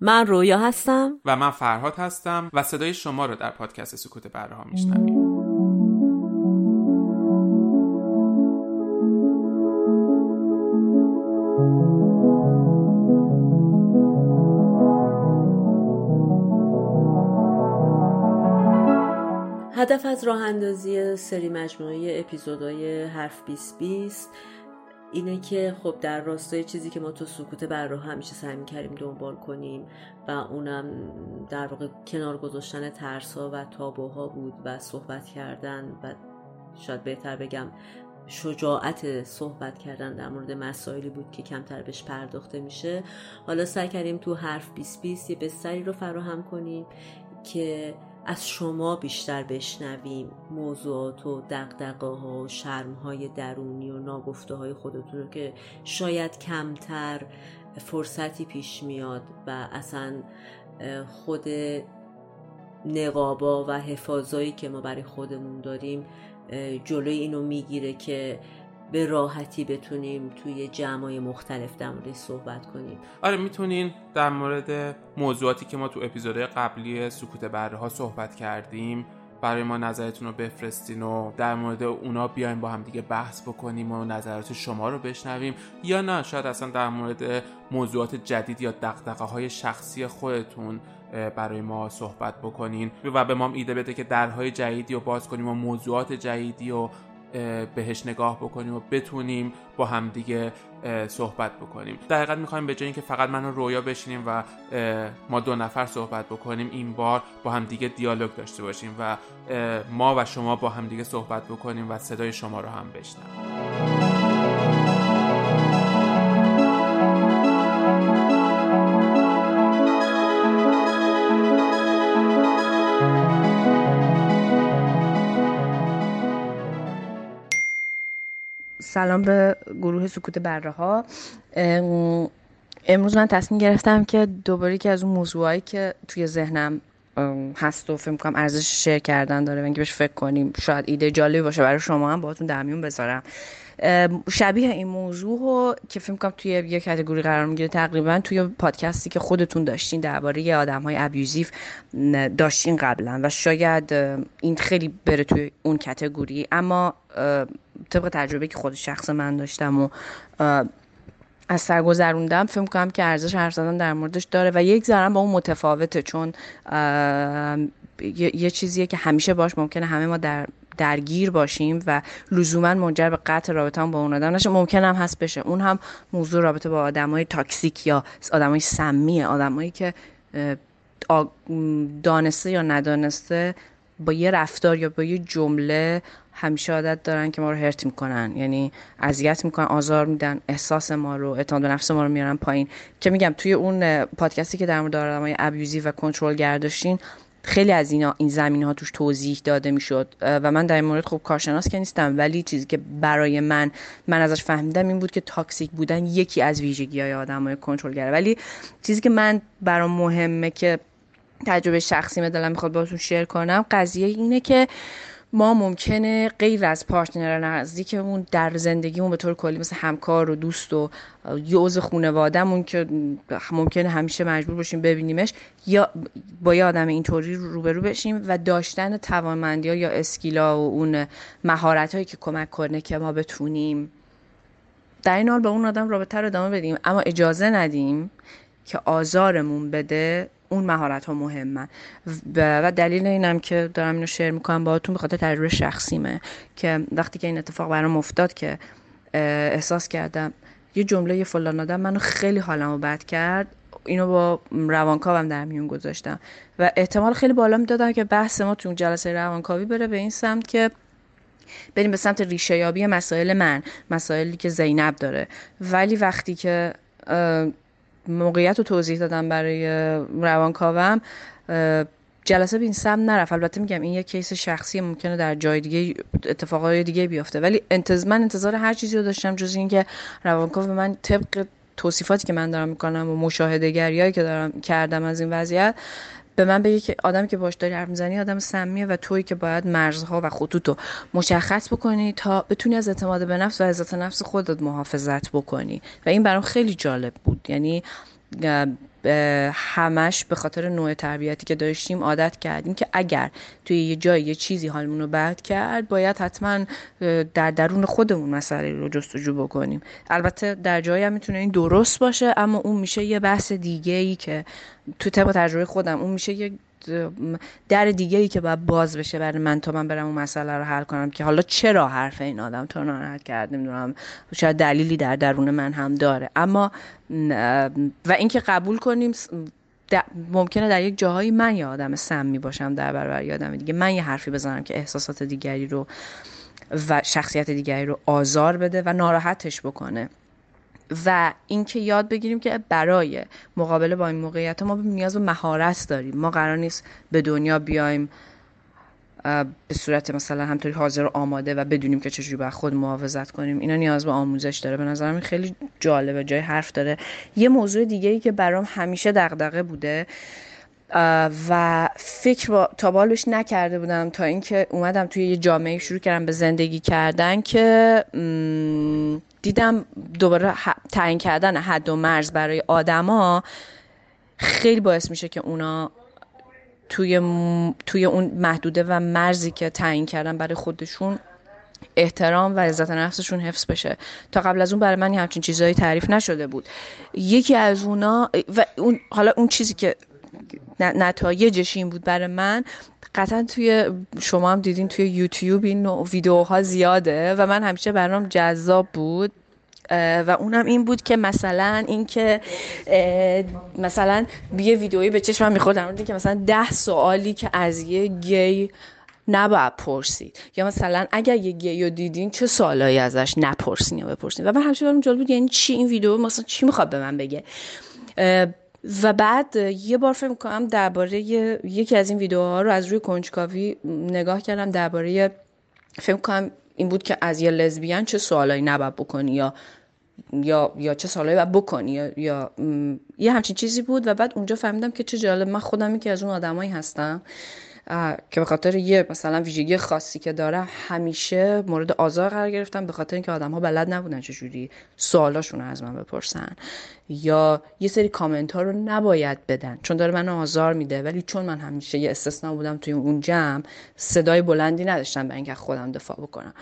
من رویا هستم. و من فرهاد هستم و صدای شما رو در پادکست سکوت بره ها میشنویم. هدف از راه اندازی سری مجموعه اپیزودهای حرف 2020 اینه که خب در راستای چیزی که ما تو سکوت بر راه همیشه سعی می‌کردیم دنبال کنیم و اونم در واقع کنار گذاشتن ترسا و تابوها بود و صحبت کردن و شاید بهتر بگم شجاعت صحبت کردن در مورد مسائلی بود که کمتر بهش پرداخته میشه. حالا سعی کردیم تو حرف 2020 یه بستری رو فراهم کنیم که از شما بیشتر بشنویم. موضوعات و دقدقه ها و شرم های درونی و ناگفته های خودتون رو که شاید کمتر فرصتی پیش میاد و اصلا خود نقابا و حفاظایی که ما برای خودمون داریم جلوی اینو می‌گیره که به راحتی بتونیم توی جمعای مختلف در مورد صحبت کنیم. آره می‌تونین در مورد موضوعاتی که ما تو اپیزودهای قبلی سکوت بره ها صحبت کردیم برای ما نظرتون رو بفرستین و در مورد اونا بیایم با هم دیگه بحث بکنیم و نظرات شما رو بشنویم یا نه شاید اصلا در مورد موضوعات جدید یا دقدقه های شخصی خودتون برای ما صحبت بکنین و به ما ایده بده که درهای جدیدی رو باز کنیم و موضوعات جدیدی و بهش نگاه بکنیم و بتونیم با همدیگه صحبت بکنیم. در می‌خوایم به جای اینکه فقط من و رویا بشینیم و ما دو نفر صحبت بکنیم این بار با همدیگه دیالوگ داشته باشیم و ما و شما با همدیگه صحبت بکنیم و صدای شما رو هم بشنویم. سلام به گروه سکوت بره ها امروز من تصمیم گرفتم که دوباره که از اون موضوعایی که توی ذهنم هست و فکر کنم ارزش شیر کردن داره اینکه بهش فکر کنیم. شاید ایده جالبی باشه برای شما هم باهاتون در میون بذارم شبیه این موضوع رو که فکر کنم توی یه کاتگوری قرار می‌گیره تقریبا توی پادکستی که خودتون داشتین درباره آدم های ابیوزیو داشتین قبلا و شاید این خیلی بره توی اون کاتگوری. اما طبق تجربه که خود شخص من داشتم و از سر گذروندم فکر کنم که ارزش حرف زدن در موردش داره و یک ذره با اون متفاوته چون یه چیزیه که همیشه باش ممکنه همه ما در درگیر باشیم و لزوما منجر به قطع رابطه با اون آدم نشه. ممکن هم هست بشه. اون هم موضوع رابطه با آدمای تاکسیک یا آدمای سمیه آدمایی که دانسته یا ندانسته با یه رفتار یا با یه جمله همیشه عادت دارن که ما رو هرت می‌کنن. یعنی اذیت می‌کنن آزار میدن احساس ما رو اعتماد نفس ما رو میارن پایین. که میگم توی اون پادکستی که در مورد آدمای ابیوزی و کنترل گرداشتین خیلی از اینا این زمین ها توش توضیح داده می‌شد. و من در این مورد خوب کارشناس که نیستم ولی چیزی که برای من من ازش فهمیدم این بود که تاکسیک بودن یکی از ویژگی های آدم های کنترل گره ولی چیزی که من برام مهمه که تجربه شخصی دلم می‌خواد باهاتون شیر کنم. قضیه اینه که ما ممکنه غیر از پارتنر نزدیکمون در زندگیمون به طور کلی مثل همکار و دوست و یه عضو خانوادهمون که ممکنه همیشه مجبور باشیم ببینیمش یا با یه آدم اینطوری روبرو بشیم و داشتن توانمندی ها یا اسکیلا و اون مهارت هایی که کمک کنه که ما بتونیم در این حال با اون آدم رابطه رو ادامه بدیم. اما اجازه ندیم که آزارمون بده اون مهارت ها مهمن. و دلیل اینم که دارم اینو شیر می‌کنم باهاتون به خاطر تجربه شخصیمه که وقتی که این اتفاق برام افتاد که احساس کردم یه جمله یه فلان آدم منو خیلی حالمو بد کرد اینو با روانکاوم در میون گذاشتم. و احتمال خیلی بالا می‌دادم که بحث ما تو جلسه روانکاوی بره به این سمت که بریم به سمت ریشه یابی مسائل من مسائلی که زینب داره. ولی وقتی که موقعیت رو توضیح دادم برای روانکاوم. جلسه به این سم نرفت. البته میگم این یه کیس شخصی ممکنه در جای دیگه اتفاقای دیگه بیفته. ولی انتظ من انتظار هر چیزی رو داشتم جز اینکه روانکاو به من طبق توصیفاتی که من دارم می‌کنم و مشاهده گریایی که دارم کردم از این وضعیت به من بگه که آدمی که باش داری حرف می‌زنی آدم سمیه و تویی که باید مرزها و خطوط مشخص بکنی تا بتونی از اعتماد به نفس و عزت نفس خودت محافظت بکنی. و این برام خیلی جالب بود. یعنی همش به خاطر نوع تربیتی که داشتیم عادت کردیم که اگر توی یه جایی یه چیزی حالمون رو بد کرد باید حتما در درون خودمون مسئله رو جستجو بکنیم. البته در جایی هم می‌تونه این درست باشه اما اون میشه یه بحث دیگه ای که تو طبق تجربه خودم اون میشه یه در دیگه ای که باید باز بشه برای من تا من برم اون مسئله رو حل کنم که حالا چرا حرف این آدم تو ناراحت کرد نمی‌دونم شاید دلیلی در درون من هم داره. اما و اینکه قبول کنیم ممکنه در یک جاهایی من یه آدم سمی باشم در برابر یه آدم دیگه. من یه حرفی بزنم که احساسات دیگری رو و شخصیت دیگری رو آزار بده و ناراحتش بکنه. و اینکه یاد بگیریم که برای مقابله با این موقعیت ما نیاز به مهارت داریم. ما قرار نیست به دنیا بیایم به صورت مثلا همطوری حاضر و آماده و بدونیم که چجوری باید خود محافظت کنیم. اینا نیاز به آموزش داره. به نظرم خیلی جالبه جای حرف داره. یه موضوع دیگه ای که برام همیشه دغدغه بوده و فکر با تا نکرده بودم تا اینکه اومدم توی یه جامعه شروع کردم به زندگی کردن که دیدم دوباره تعیین کردن حد و مرز برای آدما خیلی باعث میشه که اونا توی, توی اون محدوده و مرزی که تعیین کردن برای خودشون احترام و عزت نفسشون حفظ بشه. تا قبل از اون برای من همچین چیزهایی تعریف نشده بود. یکی از اونا و اون حالا اون چیزی که نتایجش این بود برای من. قطعا توی شما هم دیدین توی یوتیوب این ویدیوها زیاده و من همیشه برام جذاب بود. و اونم این بود که مثلا اینکه مثلا یه ویدیویی به چشمم می‌خورد در که مثلا ده سوالی که از یه گی نباید پرسید. یا مثلا اگر یه گی رو دیدین چه سوالایی ازش نپرسین یا بپرسین؟ و من همیشه برام جالب بود یعنی چی این ویدیو مثلا چی می‌خواد به من بگه؟ و بعد یه بار فکر کنم درباره یکی از این ویدیوها رو از روی کنجکاوی نگاه کردم. درباره فکر کنم این بود که از یه لزبیان چه سوالایی نباید بکنی یا یا یا چه سوالایی باید بکنی یا, یا یه همچین چیزی بود و بعد اونجا فهمیدم که چه جالب من خودم که از اون آدمایی هستم. که به خاطر یه مثلا ویژگی خاصی که داره همیشه مورد آزار قرار گرفتم به خاطر اینکه آدم ها بلد نبودن چجوری سوالاشون از من بپرسن. یا یه سری کامنت ها رو نباید بدن چون داره من آزار میده. ولی چون من همیشه یه استثنا بودم توی اون جمع صدای بلندی نداشتم به اینکه خودم دفاع بکنم.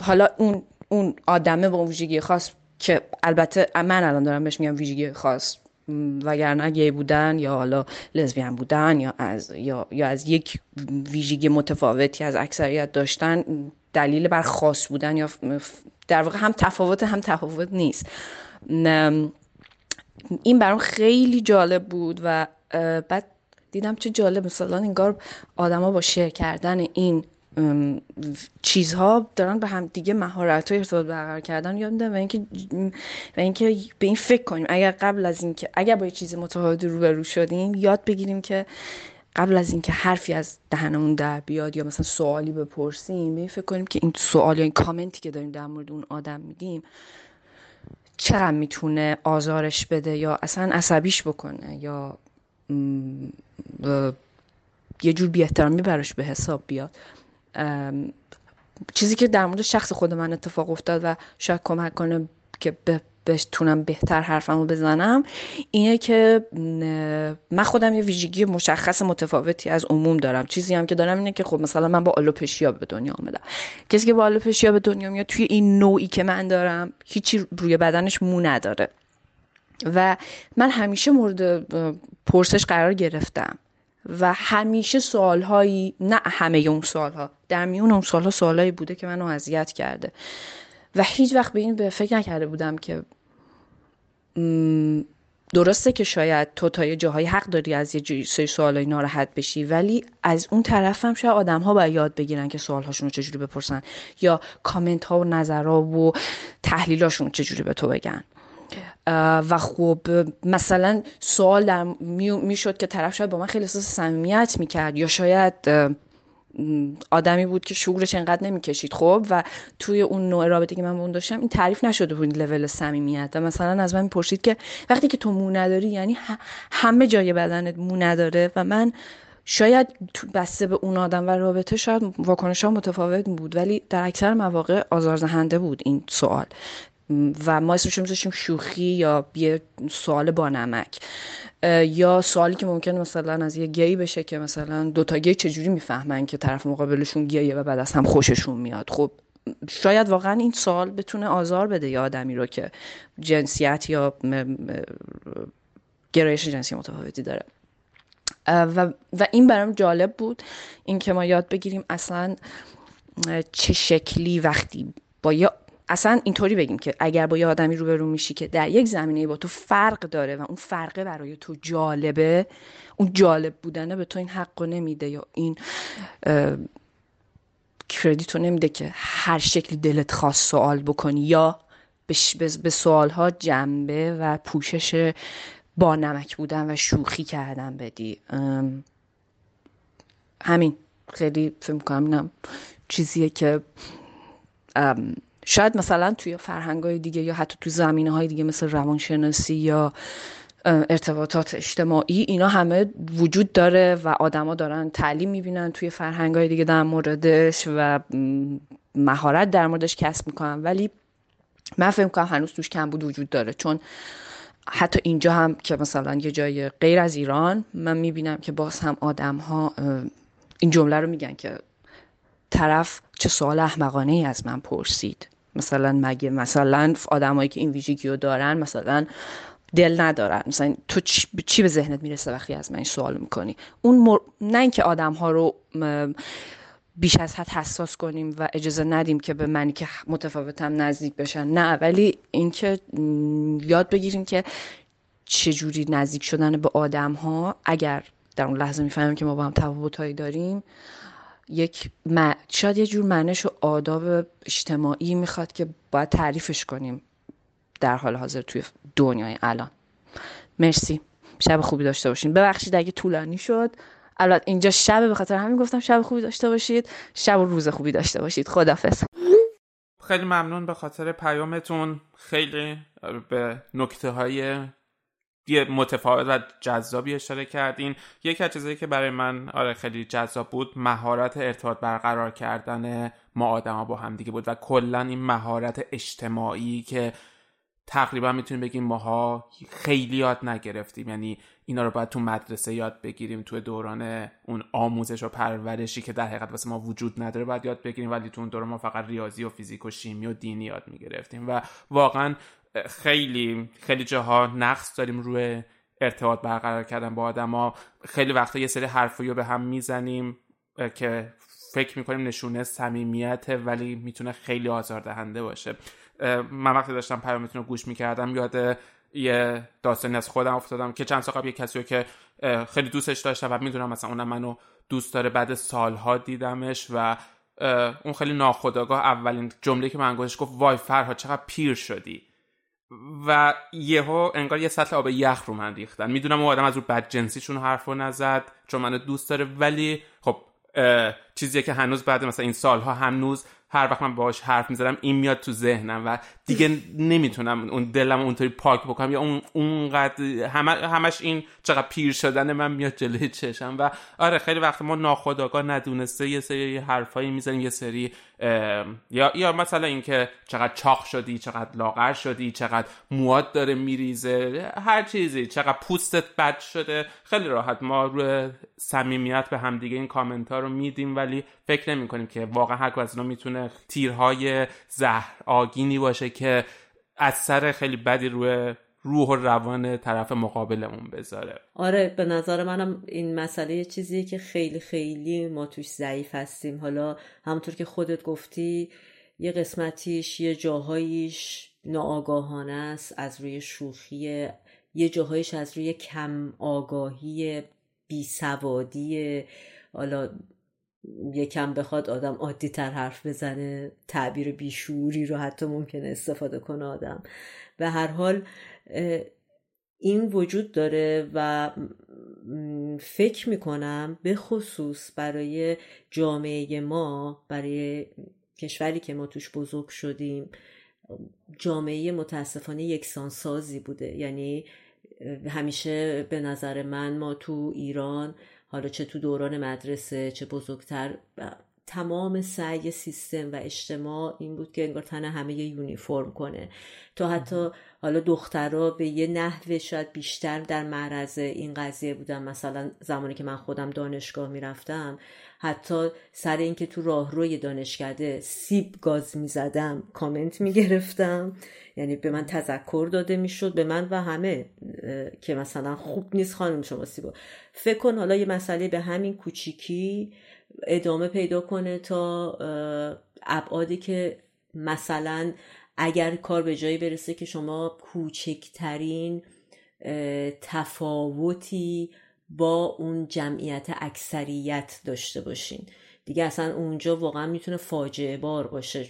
حالا اون اون آدمه با اون ویژگی خاص که البته من الان دارم بهش میگم ویژگی خاص وگرنه گی بودن یا حالا لزبیان بودن یا از یا, یا از یک ویژگی متفاوتی از اکثریت داشتن دلیل بر خاص بودن یا در واقع هم تفاوت هم تفاوت نیست. این برام خیلی جالب بود و بعد دیدم چه جالب مثلا انگار آدما با شیر کردن این چیزها دارن به هم دیگه مهارت های ارتباط برقرار کردن یاد میدن و اینکه و اینکه به این فکر کنیم. اگر قبل از اینکه اگر با یه چیز متفاوت روبرو شدیم یاد بگیریم که قبل از اینکه حرفی از دهنمون در بیاد یا مثلا سوالی بپرسیم به این فکر کنیم که این سوال یا این کامنتی که داریم در مورد اون آدم میدیم چقدر می‌تونه آزارش بده یا اصلا عصبیش بکنه یا یه جور بی براش به حساب بیاد. چیزی که در مورد شخص خود من اتفاق افتاد و شاید کمک کنه که بتونم بهتر حرفمو بزنم اینه که من خودم یه ویژگی مشخص متفاوتی از عموم دارم. چیزی هم که دارم اینه که خب مثلا من با آلوپشیا به دنیا آمدم. کسی که با آلوپشیا به دنیا میاد توی این نوعی که من دارم هیچی روی بدنش مو نداره. و من همیشه مورد پرسش قرار گرفتم. و همیشه سوالهایی نه همه اون سوالها در میون اون سوالها سوالهایی بوده که منو اذیت کرده. و هیچ وقت به این به فکر نکرده بودم که درسته که شاید تو تا یه جاهای حق داری از یه سری سوالای ناراحت بشی ولی از اون طرف هم شاید آدم ها باید یاد بگیرن که سوالهاشون رو چجوری بپرسن یا کامنت ها و نظرها و تحلیلاشون چجوری به تو بگن. و خب مثلا سوال در می‌شد که طرف شاید با من خیلی احساس صمیمیت می‌کرد یا شاید آدمی بود که شعورش انقدر نمی‌کشید. خب و توی اون نوع رابطه که من با اون داشتم این تعریف نشده بود لول صمیمیت. و مثلا از من می‌پرسید که وقتی که تو مو نداری یعنی همه جای بدنت مو نداره و من شاید بسته به اون آدم و رابطه شاید واکنش ها متفاوت بود ولی در اکثر مواقع آزارزهنده بود این سوال. و ما اسمش میذاشتیم شوخی یا یه سوال با نمک. یا سوالی که ممکنه مثلا از یه گی بشه که مثلا دوتا گی چجوری می‌فهمن که طرف مقابلشون گیه و بعد از هم خوششون میاد؟ خب شاید واقعا این سوال بتونه آزار بده یا آدمی رو که جنسیت یا گرایش جنسی متفاوتی داره. و, و این برام جالب بود اینکه ما یاد بگیریم اصلا چه شکلی وقتی با یه اصلا اینطوری بگیم که اگر با یه آدمی روبرو میشی که در یک زمینه با تو فرق داره و اون فرقه برای تو جالبه اون جالب بودنه به تو این حق نمیده یا این کردیتو نمیده که هر شکلی دلت خواست سوال بکنی یا به سوال ها جنبه و پوشش با نمک بودن و شوخی کردن بدی. همین. خیلی فکر کنم چیزیه که شاید مثلا توی فرهنگ های دیگه یا حتی تو زمینه های دیگه مثل روانشناسی یا ارتباطات اجتماعی اینا همه وجود داره و آدما دارن تعلیم می‌بینن توی فرهنگ های دیگه در موردش و مهارت در موردش کسب می‌کنن. ولی من فکر کنم هنوز توش کم بود وجود داره. چون حتی اینجا هم که مثلا یه جای غیر از ایران من می‌بینم که باز هم آدم ها این جمله رو میگن که طرف چه سوال احمقانه ای از من پرسید. مثلا مگه مثلا آدمایی که این ویژگی رو دارن مثلا دل ندارن. مثلا تو چی به ذهنت می‌رسه وقتی از من این سوال می‌کنی؟ اون مر... نه اینکه آدم ها رو بیش از حد حساس کنیم و اجازه ندیم که به منی که متفاوتم نزدیک بشن. نه ولی اینکه یاد بگیریم که چجوری نزدیک شدن به آدم ها اگر در اون لحظه می‌فهمیم که ما با هم تفاوتهایی داریم یک شاید یه جور معنیش و آداب اجتماعی می‌خواد که باید تعریفش کنیم در حال حاضر توی دنیای الان. مرسی. شب خوبی داشته باشین. ببخشید اگه طولانی شد. الان اینجا شب به خاطر همین گفتم شب خوبی داشته باشید. شب و روز خوبی داشته باشید. خدافظ خیلی ممنون. به خاطر پیامتون خیلی به نکته های متفاوت و جذابی اشاره کردین. یکی از چیزایی که برای من آره خیلی جذاب بود مهارت ارتباط برقرار کردن ما آدما با هم دیگه بود و کلا این مهارت اجتماعی که تقریبا می‌تونیم بگیم ماها خیلی یاد نگرفتیم. یعنی اینا رو باید تو مدرسه یاد بگیریم تو دوران اون آموزش و پرورشی که در حقیقت واسه ما وجود نداره باید یاد بگیریم ولی تو اون دوران ما فقط ریاضی و فیزیک و شیمی و دینی یاد می‌گرفتیم. و واقعا خیلی خیلی جاها نقص داریم روی ارتباط برقرار کردن با آدما. خیلی وقتا یه سری حرفی رو به هم می‌زنیم که فکر می‌کنیم نشونه صمیمیت ولی می‌تونه خیلی آزاردهنده باشه. من وقتی داشتم پیامتون رو گوش می‌کردم یاد یه داستانی از خودم افتادم که چند سال قبل یه کسی رو که خیلی دوستش داشتم و می‌دونم مثلا اونم منو دوست داره بعد سالها دیدمش و اون خیلی ناخداگاه اولین جمله که من گفتش گفت وای فرها چقدر پیر شدی. و یهو انگار یه سطل آب یخ رو من ریختن. می‌دونم اون آدم از رو بد جنسیشون حرف نزد چون منو دوست داره ولی خب چیزیه که هنوز بعد مثلا این سالها هنوز هر وقت من باهاش حرف می‌زدم این میاد تو ذهنم و دیگه نمی‌تونم اون دلم اونطوری پاک بکنم. یا اون اونقدر همه همش این چقدر پیر شدن من میاد جلوی چشم و آره خیلی وقت ما ناخداگاه ندونسته یه سری حرفایی می‌زنیم یه سری یا یا مثلا اینکه چقدر چاق شدی چقدر لاغر شدی چقدر مواد داره میریزه هر چیزی چقدر پوستت بد شده خیلی راحت ما روی صمیمیت به همدیگه این کامنت رو میدیم ولی فکر نمی کنیم که واقعا هر از اینا می‌تونه تیرهای زهر آگینی باشه که اثر خیلی بدی روی روح و روان طرف مقابلمون بذاره. آره به نظر منم این مسئله چیزیه که خیلی خیلی ما توش ضعیف هستیم. حالا همونطور که خودت گفتی یه قسمتیش یه جاهاییش ناآگاهانه است از روی شوخی یه جاهایش از روی کم آگاهی بیسوادی حالا یکم بخواد آدم عادی تر حرف بزنه تعبیر بیشوری رو حتی ممکنه استفاده کنه آدم. به هر حال این وجود داره و فکر می‌کنم به خصوص برای جامعه ما برای کشوری که ما توش بزرگ شدیم جامعه متاسفانه یکسانسازی بوده. یعنی همیشه به نظر من ما تو ایران حالا چه تو دوران مدرسه چه بزرگتر تمام سعی سیستم و اجتماع این بود که انگار تن همه یه یونیفرم کنه. تا حتی حالا دخترها به یه نحوه شاید بیشتر در معرض این قضیه بودن. مثلا زمانی که من خودم دانشگاه می‌رفتم حتی سر اینکه تو راهروی دانشکده سیب گاز می‌زدم کامنت می‌گرفتم. یعنی به من تذکر داده می‌شد به من و همه که مثلا خوب نیست خانم شما سیبا فکر کن حالا یه مسئله به همین کوچیکی ادامه پیدا کنه تا ابعادی که مثلا اگر کار به جایی برسه که شما کوچکترین تفاوتی با اون جمعیت اکثریت داشته باشین. دیگه اصلا اونجا واقعا می‌تونه فاجعه بار باشه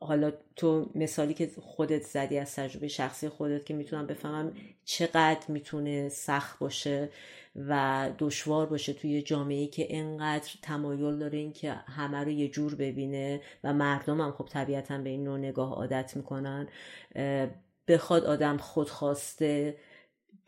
حالا تو مثالی که خودت زدی از تجربه شخصی خودت که می‌تونم بفهمم چقدر می‌تونه سخت باشه و دشوار باشه توی جامعه که انقدر تمایل داره این که همه رو یه جور ببینه و مردم هم خب طبیعتا به این نوع نگاه عادت می‌کنن بخواد آدم خودخواسته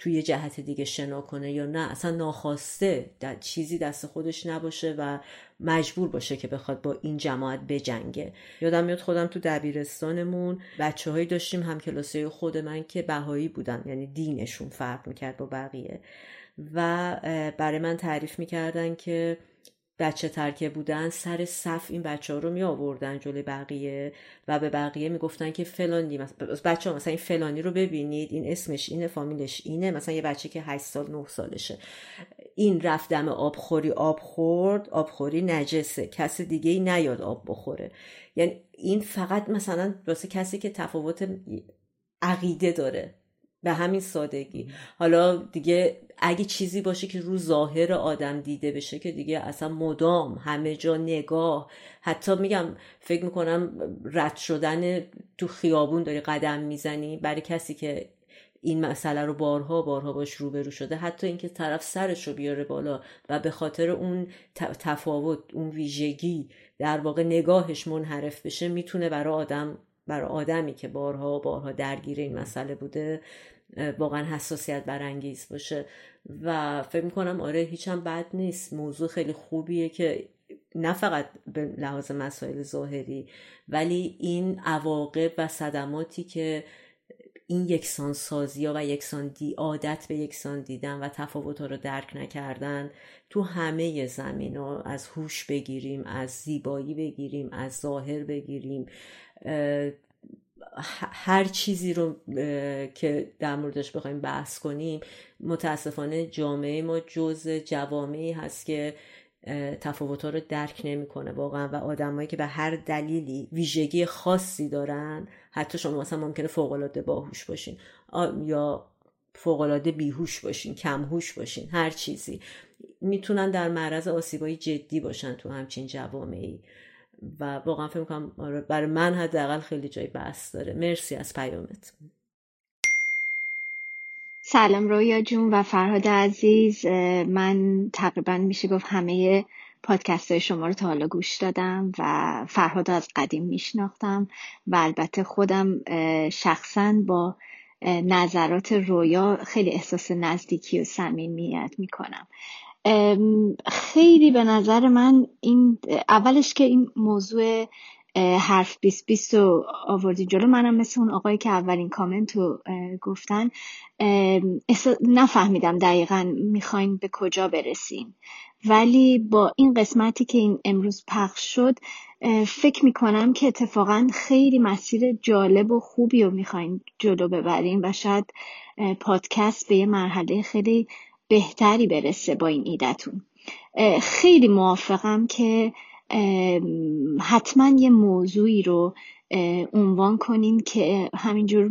توی جهت دیگه شنا کنه یا نه. اصلا ناخواسته در چیزی دست خودش نباشه و مجبور باشه که بخواد با این جماعت بجنگه. یادم میاد خودم تو دبیرستانمون بچه هایی داشتیم هم کلاسه خود من که بهایی بودن یعنی دینشون فرق می‌کرد با بقیه. و برای من تعریف می‌کردن که بچه ترکه بودن سر صف این بچه ها رو می آوردن جلوی بقیه و به بقیه می‌گفتن که فلانی بچه ها مثلا این فلانی رو ببینید این اسمش اینه فامیلش اینه مثلا یه بچه که 8 سال 9 سالشه. این رفت دم آبخوری آب خورد آبخوری نجسه. کس دیگه ای نیاد آب بخوره. یعنی این فقط مثلا واسه کسی که تفاوت عقیده داره. به همین سادگی. حالا دیگه اگه چیزی باشه که رو ظاهر آدم دیده بشه که دیگه اصلا مدام همه جا نگاه. حتی میگم فکر می‌کنم رد شدن تو خیابون داری قدم می‌زنی برای کسی که این مسئله رو بارها بارها باش روبرو شده حتی اینکه طرف سرش رو بیاره بالا و به خاطر اون تفاوت اون ویژگی در واقع نگاهش منحرف بشه می‌تونه برای آدم برای آدمی که بارها بارها درگیر این مسئله بوده واقعا حساسیت برانگیز باشه. و فکر می‌کنم آره هیچم بد نیست. موضوع خیلی خوبیه که نه فقط به لحاظ مسائل ظاهری ولی این عواقب و صدماتی که این یکسان سازی ها و یکسان دی عادت به یکسان دیدن و تفاوت ها رو درک نکردن تو همه زمین ها از هوش بگیریم از زیبایی بگیریم از ظاهر بگیریم. هر چیزی رو که در موردش بخوایم بحث کنیم متاسفانه جامعه ما جز جوامعی هست که تفاوت رو درک نمی‌کنه واقعا و آدمایی که به هر دلیلی ویژگی خاصی دارن حتی شما مثلا ممکنه فوق العاده باهوش باشین یا فوق العاده بیهوش باشین کمهوش باشین هر چیزی. می‌تونن در معرض آسیبایی جدی باشن تو همچین جوامعی. و واقعا فکر می‌کنم آره، برای من حداقل خیلی جای بحث داره. مرسی از پیامت. سلام رویا جون و فرهاد عزیز. من تقریبا میشه گفت همه پادکست های شما رو تا حالا گوش دادم و فرهاد از قدیم میشناختم و البته خودم شخصا با نظرات رویا خیلی احساس نزدیکی و صمیمیت می‌کنم. خیلی به نظر من این اولش که این موضوع حرف بیست بیست رو آوردی جلو منم مثل اون آقایی که اولین کامنت رو گفتن نفهمیدم دقیقا می‌خواین به کجا برسیم ولی با این قسمتی که این امروز پخش شد فکر می‌کنم که اتفاقا خیلی مسیر جالب و خوبی رو می‌خواین جلو ببریم و شاید پادکست به یه مرحله خیلی بهتری برسه با این ایدتون خیلی موافقم که حتما یه موضوعی رو عنوان کنین که همینجور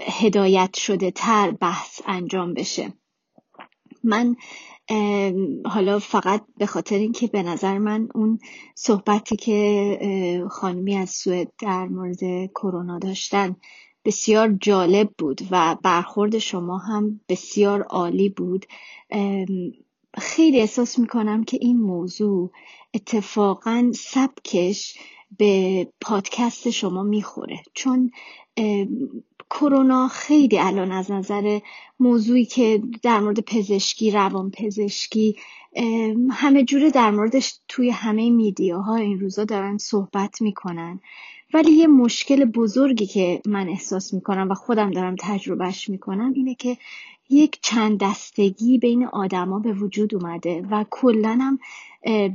هدایت شده تر بحث انجام بشه. من حالا فقط به خاطر اینکه به نظر من اون صحبتی که خانمی از سوئد در مورد کرونا داشتن بسیار جالب بود و برخورد شما هم بسیار عالی بود. خیلی احساس می‌کنم که این موضوع اتفاقا سبکش به پادکست شما می‌خوره. چون کرونا خیلی الان از نظر موضوعی که در مورد پزشکی روان پزشکی همه جوره در موردش توی همه میدیاها این روزا دارن صحبت می‌کنن. ولی یه مشکل بزرگی که من احساس می‌کنم و خودم دارم تجربهش می‌کنم اینه که یک چند دستگی بین آدما به وجود اومده و کلا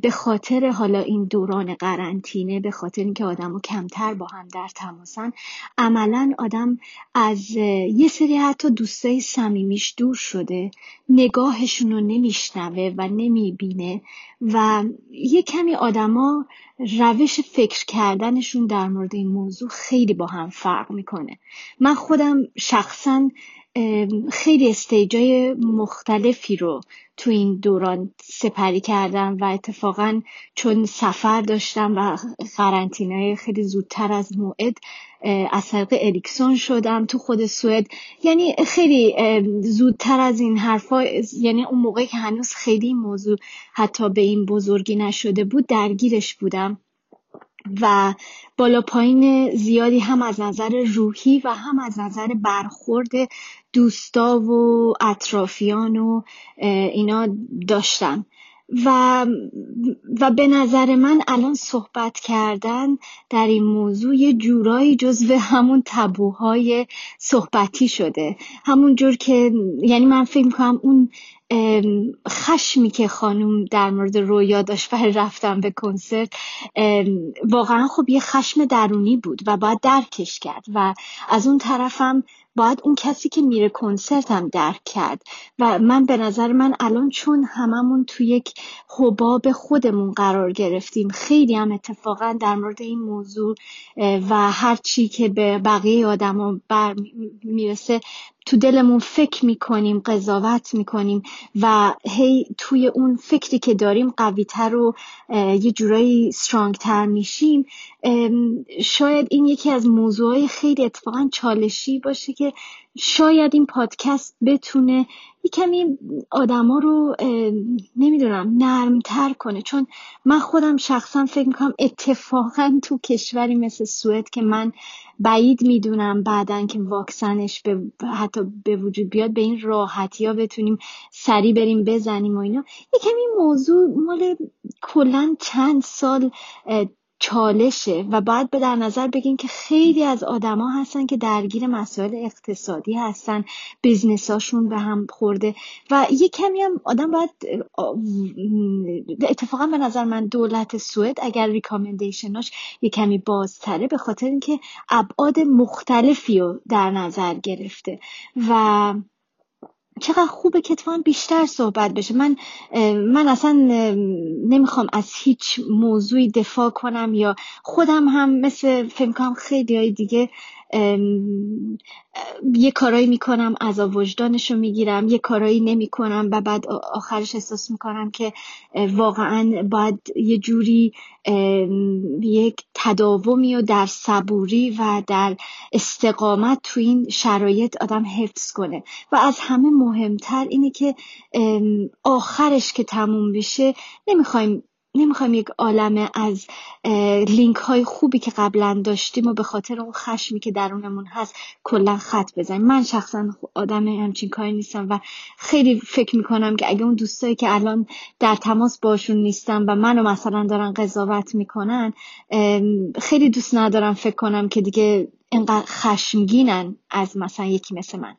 به خاطر حالا این دوران قرنطینه به خاطر اینکه آدما کمتر با هم در تماسن عملا آدم از یه سری حتی دوستای صمیمیش دور شده نگاهشون رو نمیشنوه و نمی‌بینه و یه کمی آدما روش فکر کردنشون در مورد این موضوع خیلی با هم فرق می‌کنه. من خودم شخصا خیلی استیجای مختلفی رو تو این دوران سپری کردم و اتفاقا چون سفر داشتم و قرنطینه خیلی زودتر از موعد از طریق الیکسون شدم تو خود سوئد. یعنی خیلی زودتر از این حرفا یعنی اون موقعی که هنوز خیلی موضوع حتی به این بزرگی نشده بود درگیرش بودم و بالا پایین زیادی هم از نظر روحی و هم از نظر برخورد دوستا و اطرافیان و اینا داشتم و و به نظر من الان صحبت کردن در این موضوع یه جورایی جزو همون تبوهای صحبتی شده. همون جور که یعنی من فکر می‌کنم اون خشمی که خانوم در مورد رویا داشت برای رفتن به کنسرت واقعا خب یه خشم درونی بود و باید درکش کرد. و از اون طرفم باید اون کسی که میره کنسرت هم درک کرد. و من به نظر من الان چون هممون تو یک حباب خودمون قرار گرفتیم خیلی هم اتفاقا در مورد این موضوع و هر چی که به بقیه آدما می‌رسه تو دلمون فکر می‌کنیم قضاوت می‌کنیم و هی توی اون فکری که داریم قویتر و یه جورایی تر میشیم. شاید این یکی از موضوعهای خیلی اتفاقا چالشی باشه که شاید این پادکست بتونه یه کمی آدما رو نمی‌دونم نرمتر کنه. چون من خودم شخصا فکر می‌کنم اتفاقا تو کشوری مثل سوئد که من بعید می‌دونم بعدا که واکسنش به حتی به وجود بیاد به این راحتی ها بتونیم سریع بریم بزنیم و اینا. یه کمی موضوع مال کلا چند سال چالشه و باید به در نظر بگیم که خیلی از آدما هستن که درگیر مسائل اقتصادی هستن بیزنساشون به هم خورده و یه کمی هم آدم باید اتفاقا به نظر من دولت سوئد اگر ریکامندیشناش یه کمی بازتره به خاطر اینکه ابعاد مختلفی رو در نظر گرفته و چقدر خوبه که اتفاقا بیشتر صحبت بشه. من من اصلا نمی‌خوام از هیچ موضوعی دفاع کنم یا خودم هم مثل فکر کنم خیلی های دیگه یه کارایی می‌کنم از وجدانش رو می‌گیرم یه کارایی نمی‌کنم و بعد آخرش احساس می‌کنم که واقعا باید یه جوری یک تداومی و در صبوری و در استقامت تو این شرایط آدم حفظ کنه. و از همه مهمتر اینه که آخرش که تموم بشه نمی‌خوایم نمی‌خوایم یک عالم از لینک های خوبی که قبلا داشتیم و به خاطر اون خشمی که درونمون هست کلا خط بزنیم. من شخصا آدم همچین کاری نیستم و خیلی فکر می‌کنم که اگه اون دوستایی که الان در تماس باشون نیستم و منو مثلا دارن قضاوت می‌کنن خیلی دوست ندارم فکر کنم که دیگه انقدر خشمگینن از مثلا یکی مثل من.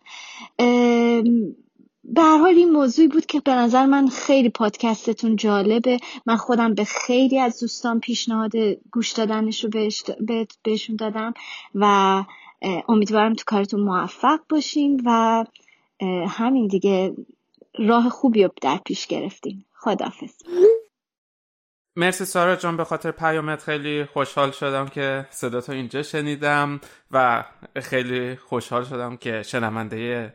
به حال این موضوعی بود که به نظر من خیلی پادکستتون جالبه. من خودم به خیلی از دوستان پیشنهاد گوش دادنش رو بهشون دادم و امیدوارم تو کارتون موفق باشین و همین دیگه راه خوبی رو در پیش گرفتین. خدافز مرسی سارا جان به خاطر پیامت خیلی خوشحال شدم که صداتو اینجا شنیدم و خیلی خوشحال شدم که شنونده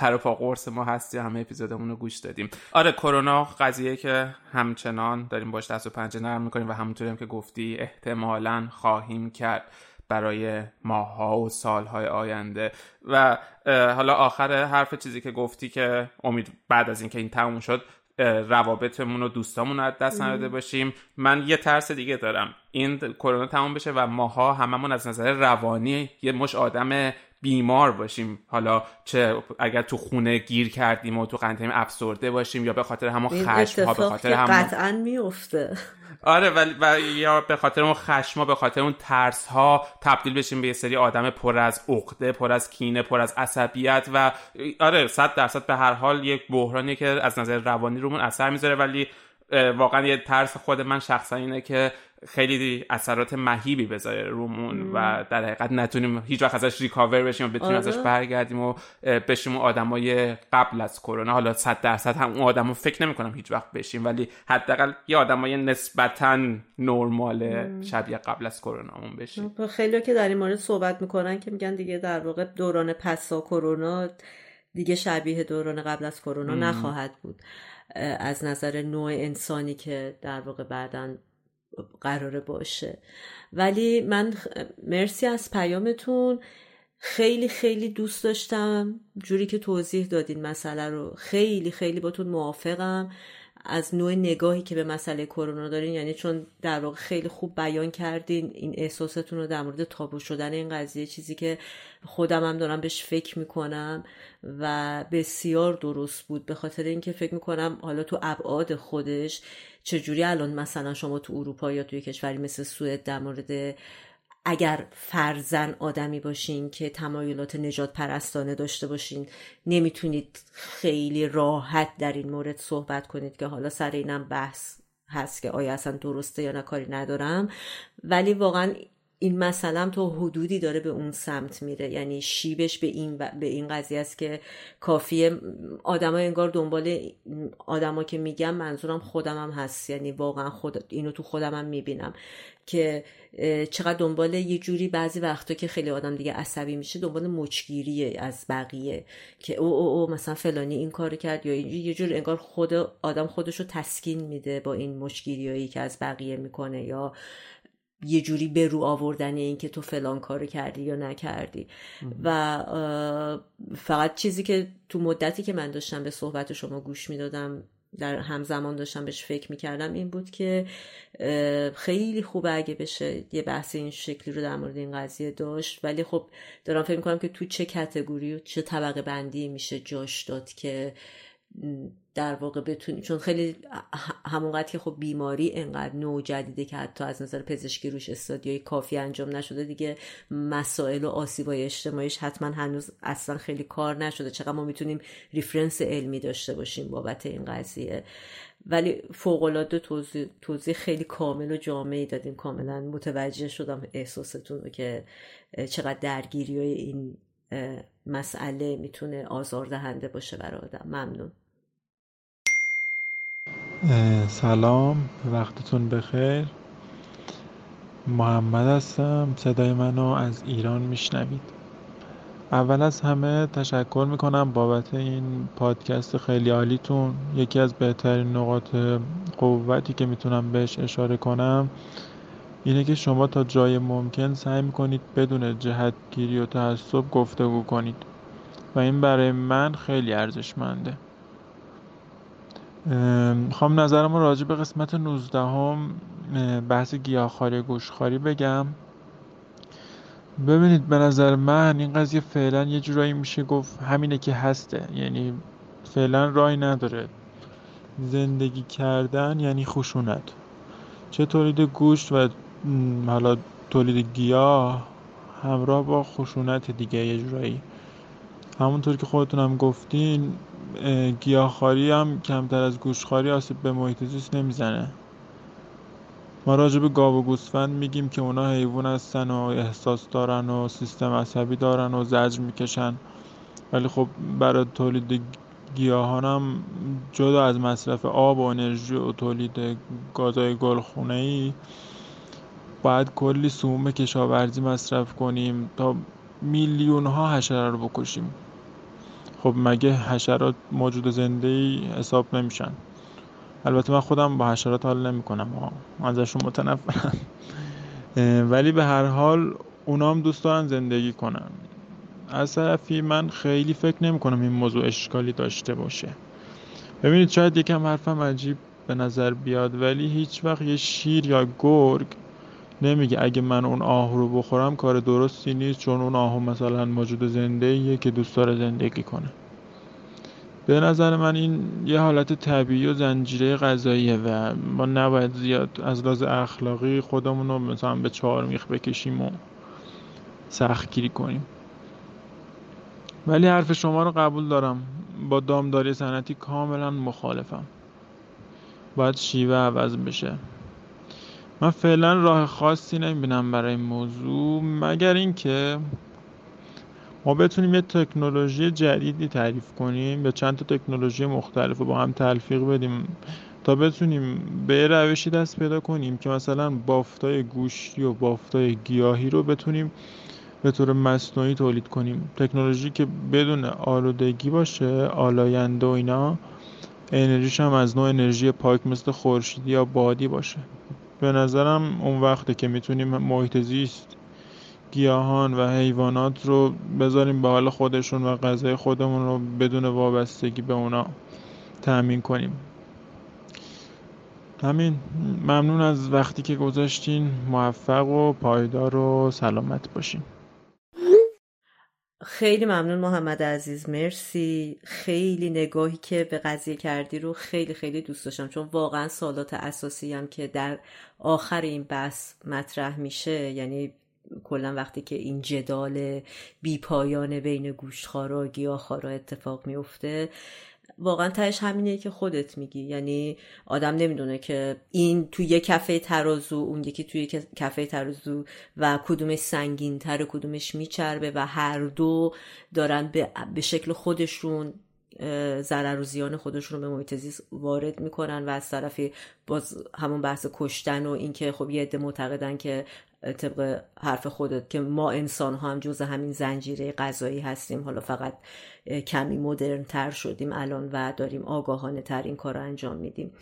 پر پا قرص ما هستی همه اپیزودمون رو گوش دادیم. آره کرونا قضیه که همچنان داریم باش دست و پنجه نرم می‌کنیم و همونطوری هم که گفتی احتمالا خواهیم کرد برای ماها و سالهای آینده. و حالا آخر حرف چیزی که گفتی که امید بعد از اینکه این تموم شد روابطمون و دوستامون رو از دست نداده باشیم. من یه ترس دیگه دارم. این کرونا تموم بشه و ماها هممون از نظر روانی یه مش آدم بیمار باشیم. حالا چه اگر تو خونه گیر کردیم و تو قنطیم افسرده باشیم یا به خاطر همون خشم ها به خاطر همون قطعا میفته آره ولی و یا به خاطر اون خشم به خاطر اون ترس ها تبدیل بشیم به یه سری آدم پر از عقده پر از کینه پر از عصبیت و آره صد درصد به هر حال یک بحرانی که از نظر روانی رومون اثر می‌ذاره. ولی واقعا یه ترس خود من شخصا اینه که خیلی اثرات مهیبی بذاره رومون و در حقیقت نتونیم هیچ وقت ازش ریکاور بشیم و بتونیم ازش آره. برگردیم و بشیم آدمای قبل از کرونا. حالا صد درصد هم اون آدمو فکر نمی کنم هیچ وقت بشیم ولی حداقل یه آدمای نسبتا نرمال شبیه قبل از کرونامون بشیم. خیلی که در این مورد صحبت می‌کنن که میگن دیگه در واقع دوران پسا کرونا دیگه شبیه دوران قبل از کرونا نخواهد بود. از نظر نوع انسانی که در واقع بعدا قراره باشه. ولی من مرسی از پیامتون. خیلی خیلی دوست داشتم. جوری که توضیح دادین مسئله رو. خیلی خیلی باتون موافقم. از نوع نگاهی که به مسئله کرونا دارین یعنی چون در واقع خیلی خوب بیان کردین این احساستون رو در مورد تابو شدن این قضیه چیزی که خودم هم دارم بهش فکر می‌کنم و بسیار درست بود. به خاطر اینکه فکر می‌کنم حالا تو ابعاد خودش چجوری الان مثلا شما تو اروپا یا توی کشوری مثل سوئد در مورد اگر فرزن آدمی باشین که تمایلات نجات پرستانه داشته باشین نمی‌تونید خیلی راحت در این مورد صحبت کنید که حالا سر اینم بحث هست که آیا اصلا درسته یا نه کاری ندارم. ولی واقعا این مثلا تو حدودی داره به اون سمت میره. یعنی شیبش به این به این قضیه است که کافیه آدما انگار دنبال آدما که میگم منظورم خودم هم هست. یعنی واقعا خود اینو تو خودم هم می‌بینم که چقدر دنبال یه جوری بعضی وقتا که خیلی آدم دیگه عصبی میشه دنبال مچگیریه از بقیه که او او او مثلا فلانی این کار کرد یا یه جور انگار خود آدم خودش رو تسکین میده با این مشکیریایی که از بقیه می‌کنه یا یه جوری به رو آوردن این که تو فلان کارو کردی یا نکردی. و فقط چیزی که تو مدتی که من داشتم به صحبت شما گوش می‌دادم در همزمان داشتم بهش فکر می‌کردم این بود که خیلی خوبه اگه بشه یه بحث این شکلی رو در مورد این قضیه داشت. ولی خب دارم فکر می‌کنم که تو چه کتگوری و چه طبقه بندی میشه جاش داد که در واقع بتونی چون خیلی همونقدر که خب بیماری انقدر نو جدیده که حتی از نظر پزشکی روش study های کافی انجام نشده دیگه مسائل و آسیبای اجتماعیش حتما هنوز اصلا خیلی کار نشده. چقدر ما می‌تونیم reference علمی داشته باشیم بابت این قضیه. ولی فوقالعاده توضیح, توضیح خیلی کامل و جامعی دادین. کاملا متوجه شدم احساستون رو که چقدر درگیری های این مسئله می‌تونه آزاردهنده باشه برای آدم. ممنون. سلام وقتتون بخیر. محمد هستم صدای منو از ایران میشنوید. اول از همه تشکر می‌کنم بابت این پادکست خیلی عالیتون. یکی از بهترین نقاط قوتی که می‌تونم بهش اشاره کنم اینه که شما تا جای ممکن سعی می‌کنید بدون جهتگیری و تعصب گفتگو کنید. و این برای من خیلی ارزشمنده. می‌خوام نظرم راجع به قسمت 19 هم بحث گیاهخواری گوشخواری بگم. ببینید به نظر من این قضیه فعلا یه جورایی میشه گفت همینه که هسته. یعنی فعلا رای نداره. زندگی کردن یعنی خشونت. چه تولید گوشت و حالا تولید گیاه همراه با خشونت دیگه یه جورایی. همونطور که خودتون هم گفتین گیاهخواری هم کمتر از گوشخواری آسیب به محیط زیست نمی‌زنه. ما راجع به گاو و گوسفند میگیم که اونا حیوان هستن و احساس دارن و سیستم عصبی دارن و زجر می‌کشن. ولی خب برای تولید گیاهان هم جدا از مصرف آب و انرژی و تولید گازهای گلخونه ای باید کلی سموم کشاورزی مصرف کنیم تا میلیون ها حشره رو بکشیم. خب مگه حشرات موجود زنده ای حساب نمیشن؟ البته من خودم با حشرات حال نمی کنم ازشون متنفرم. ولی به هر حال اونا هم دوست دارن زندگی کنن. از طرفی من خیلی فکر نمی کنم این موضوع اشکالی داشته باشه. ببینید شاید یکم حرفم عجیب به نظر بیاد ولی هیچ وقت یه شیر یا گرگ نمیگه اگه من اون آهو رو بخورم کار درستی نیست چون اون آهو مثلا موجود زنده که دوست داره زندگی کنه. به نظر من این یه حالت طبیعی و زنجیره غذاییه و ما نباید زیاد از لحاظ اخلاقی خودمون رو مثلا به چهار میخ بکشیم و سختگیری کنیم. ولی حرف شما رو قبول دارم. با دامداری صنعتی کاملا مخالفم. باید شیوه عوض بشه. من فعلا راه خاصی نمی‌بینم برای این موضوع مگر اینکه ما بتونیم یه تکنولوژی جدیدی تعریف کنیم به چند تا تکنولوژی مختلف رو با هم تلفیق بدیم تا بتونیم به روشی دست پیدا کنیم که مثلا بافتای گوشتی و بافتای گیاهی رو بتونیم به طور مصنوعی تولید کنیم. تکنولوژی که بدون آلودگی باشه آلاینده و اینا انرژیش هم از نوع انرژی پاک مثل خورشیدی یا بادی باشه. به نظرم اون وقته که می‌تونیم محیط زیست گیاهان و حیوانات رو بذاریم به حال خودشون و غذای خودمون رو بدون وابستگی به اونا تأمین کنیم. همین. ممنون از وقتی که گذاشتین. موفق و پایدار و سلامت باشین. خیلی ممنون محمد عزیز مرسی. خیلی نگاهی که به قضیه کردی رو خیلی خیلی دوست داشتم چون واقعا سالات اساسی هم که در آخر این بحث مطرح میشه یعنی کلا وقتی که این جدال بیپایان بین گوشتخوارا و گیاهخوارا اتفاق میفته واقعا تهش همینه که خودت میگی. یعنی آدم نمی‌دونه که این توی یه کفه ترازو اون یکی توی کفه ترازو و کدومش سنگین تر کدومش میچربه و هر دو دارن به شکل خودشون ضرر و زیان خودشون رو به محیط زیست وارد می‌کنن و از طرفی باز همون بحث کشتن و اینکه خب یه عده معتقدن که طبق حرف خودت که ما انسان ها هم جز همین زنجیره غذایی هستیم حالا فقط کمی مدرن تر شدیم الان و داریم آگاهانه تر این کار رو انجام میدیم.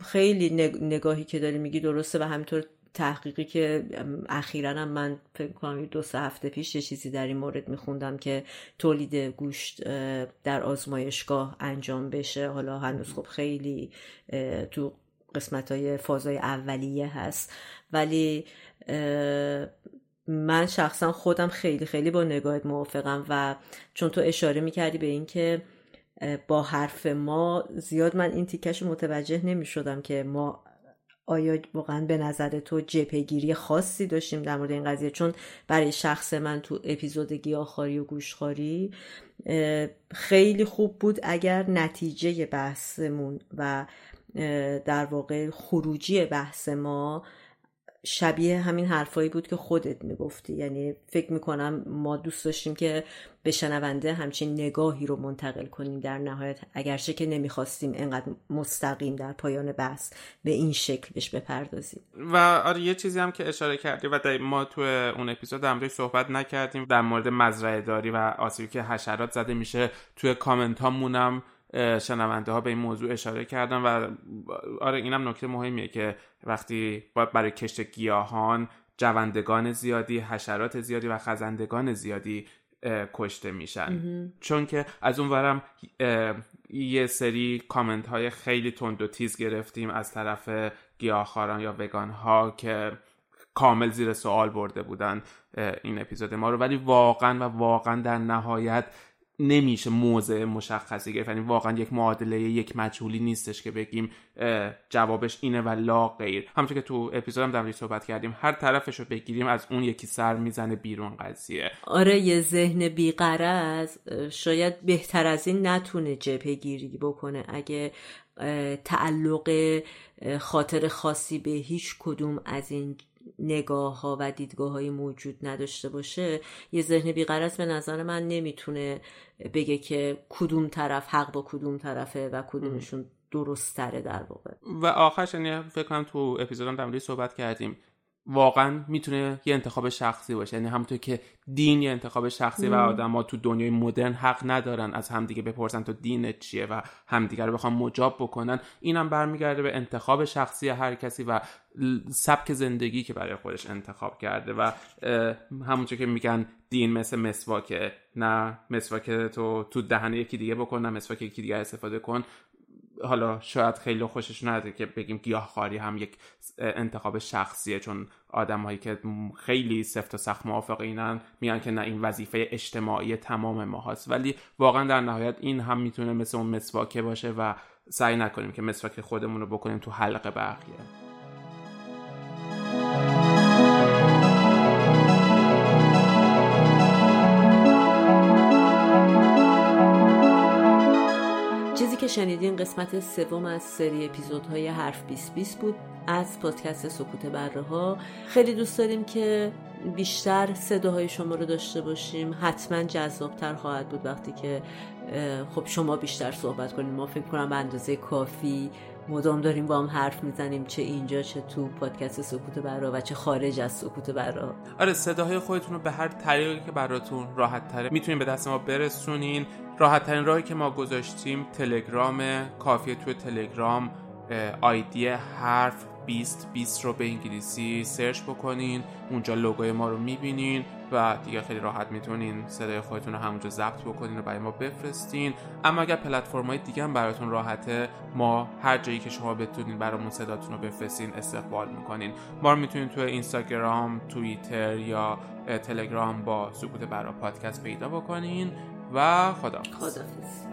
خیلی نگاهی که داری میگی درسته و همینطور تحقیقی که اخیرا من فکر کنم دو سه هفته پیش یه چیزی در این مورد میخوندم که تولید گوشت در آزمایشگاه انجام بشه. حالا هنوز خب خیلی تو قسمت های فازای اولیه هست. ولی من شخصا خودم خیلی خیلی با نگاهت موافقم و چون تو اشاره می‌کردی به اینکه با حرف ما زیاد من این تیکش متوجه نمی شدم که ما آیا واقعا به نظر تو جپگیری خاصی داشتیم در مورد این قضیه؟ چون برای شخص من تو اپیزود گیاهخواری و گوشخواری خیلی خوب بود اگر نتیجه بحثمون و در واقع خروجی بحث ما شبیه همین حرفایی بود که خودت می‌گفتی. یعنی فکر می‌کنم ما دوست داشتیم که به شنونده همچین نگاهی رو منتقل کنیم. در نهایت اگرچه که نمی‌خواستیم انقدر مستقیم در پایان بحث به این شکل بهش بپردازیم. و آره یه چیزی هم که اشاره کردی و ما تو اون اپیزود در صحبت نکردیم. در مورد مزرعه داری و آسیبی که حشرات زده میشه توی کامنت هامونم شنونده ها به این موضوع اشاره کردن و آره اینم نکته مهمیه که وقتی برای کشت گیاهان جوندگان زیادی حشرات زیادی و خزندگان زیادی کشته میشن. چون که از اون ورم یه سری کامنت های خیلی تند و تیز گرفتیم از طرف گیاهخواران یا وگان ها که کامل زیر سوال برده بودن این اپیزود ما رو. ولی واقعا و واقعا در نهایت نمیشه موضع مشخصی گرفت. یعنی واقعا یک معادله یک مجهولی نیستش که بگیم جوابش اینه و لا غیر. همونطور که تو اپیزودم در صحبت کردیم هر طرفش رو بگیریم از اون یکی سر می‌زنه بیرون قضیه. آره یه ذهن بیقرض شاید بهتر از این نتونه جبهه گیری بکنه. اگه تعلق خاطر خاصی به هیچ کدوم از این نگاه ها و دیدگاه های موجود نداشته باشه یه ذهن بیقرض به نظر من نمی‌تونه بگه که کدوم طرف حق با کدوم طرفه و کدومشون درست تره در واقع. و آخرش یعنی فکر کنم تو اپیزودم در صحبت کردیم. واقعا می‌تونه یه انتخاب شخصی باشه. یعنی همونطور که دین یه انتخاب شخصی و آدم ها تو دنیای مدرن حق ندارن از همدیگه بپرسن تو دینت چیه و همدیگه رو بخوام مجاب بکنن اینم برمیگرده به انتخاب شخصی هر کسی و سبک زندگی که برای خودش انتخاب کرده و همونطور که میگن دین مثل مسواکه. نه مسواک تو تو دهن یکی دیگه بکن نه مسواک یکی دیگه استفاده کن. حالا شاید خیلی خوشش نداره که بگیم گیاهخواری هم یک انتخاب شخصیه چون آدم هایی که خیلی سفت و سخت موافق اینن میان که نه این وظیفه اجتماعی تمام ما هست ولی واقعا در نهایت این هم می‌تونه مثل اون مسواکه باشه و سعی نکنیم که مسواک خودمون رو بکنیم تو حلق بقیه. که شنیدین قسمت سوم از سری اپیزودهای حرف 2020 بود از پادکست سکوت بره ها. خیلی دوست داریم که بیشتر صداهای شما رو داشته باشیم. حتما جذابتر خواهد بود وقتی که خب شما بیشتر صحبت کنیم. ما فکر کنم به اندازه کافی مدام داریم با هم حرف می‌زنیم چه اینجا چه تو پادکست سکوت برا و چه خارج از سکوت برا. آره صداهای خودتون رو به هر طریقی که براتون راحت تره می‌تونین به دست ما برسونین. راحت ترین راهی که ما گذاشتیم تلگرام کافیه تو تلگرام آیدی حرف 20 20 رو به انگلیسی سرچ بکنین اونجا لوگوی ما رو می‌بینین. و دیگه خیلی راحت می‌تونین صدای خودتون رو همونجا ضبط بکنین و برای ما بفرستین. اما اگر پلتفرم های دیگه هم براتون راحته ما هر جایی که شما بتونین برامون صداتون رو بفرستین استقبال می‌کنین. ما رو می‌تونین تو اینستاگرام توییتر یا تلگرام با سکوت برا پادکست پیدا بکنین. و خدا خدافز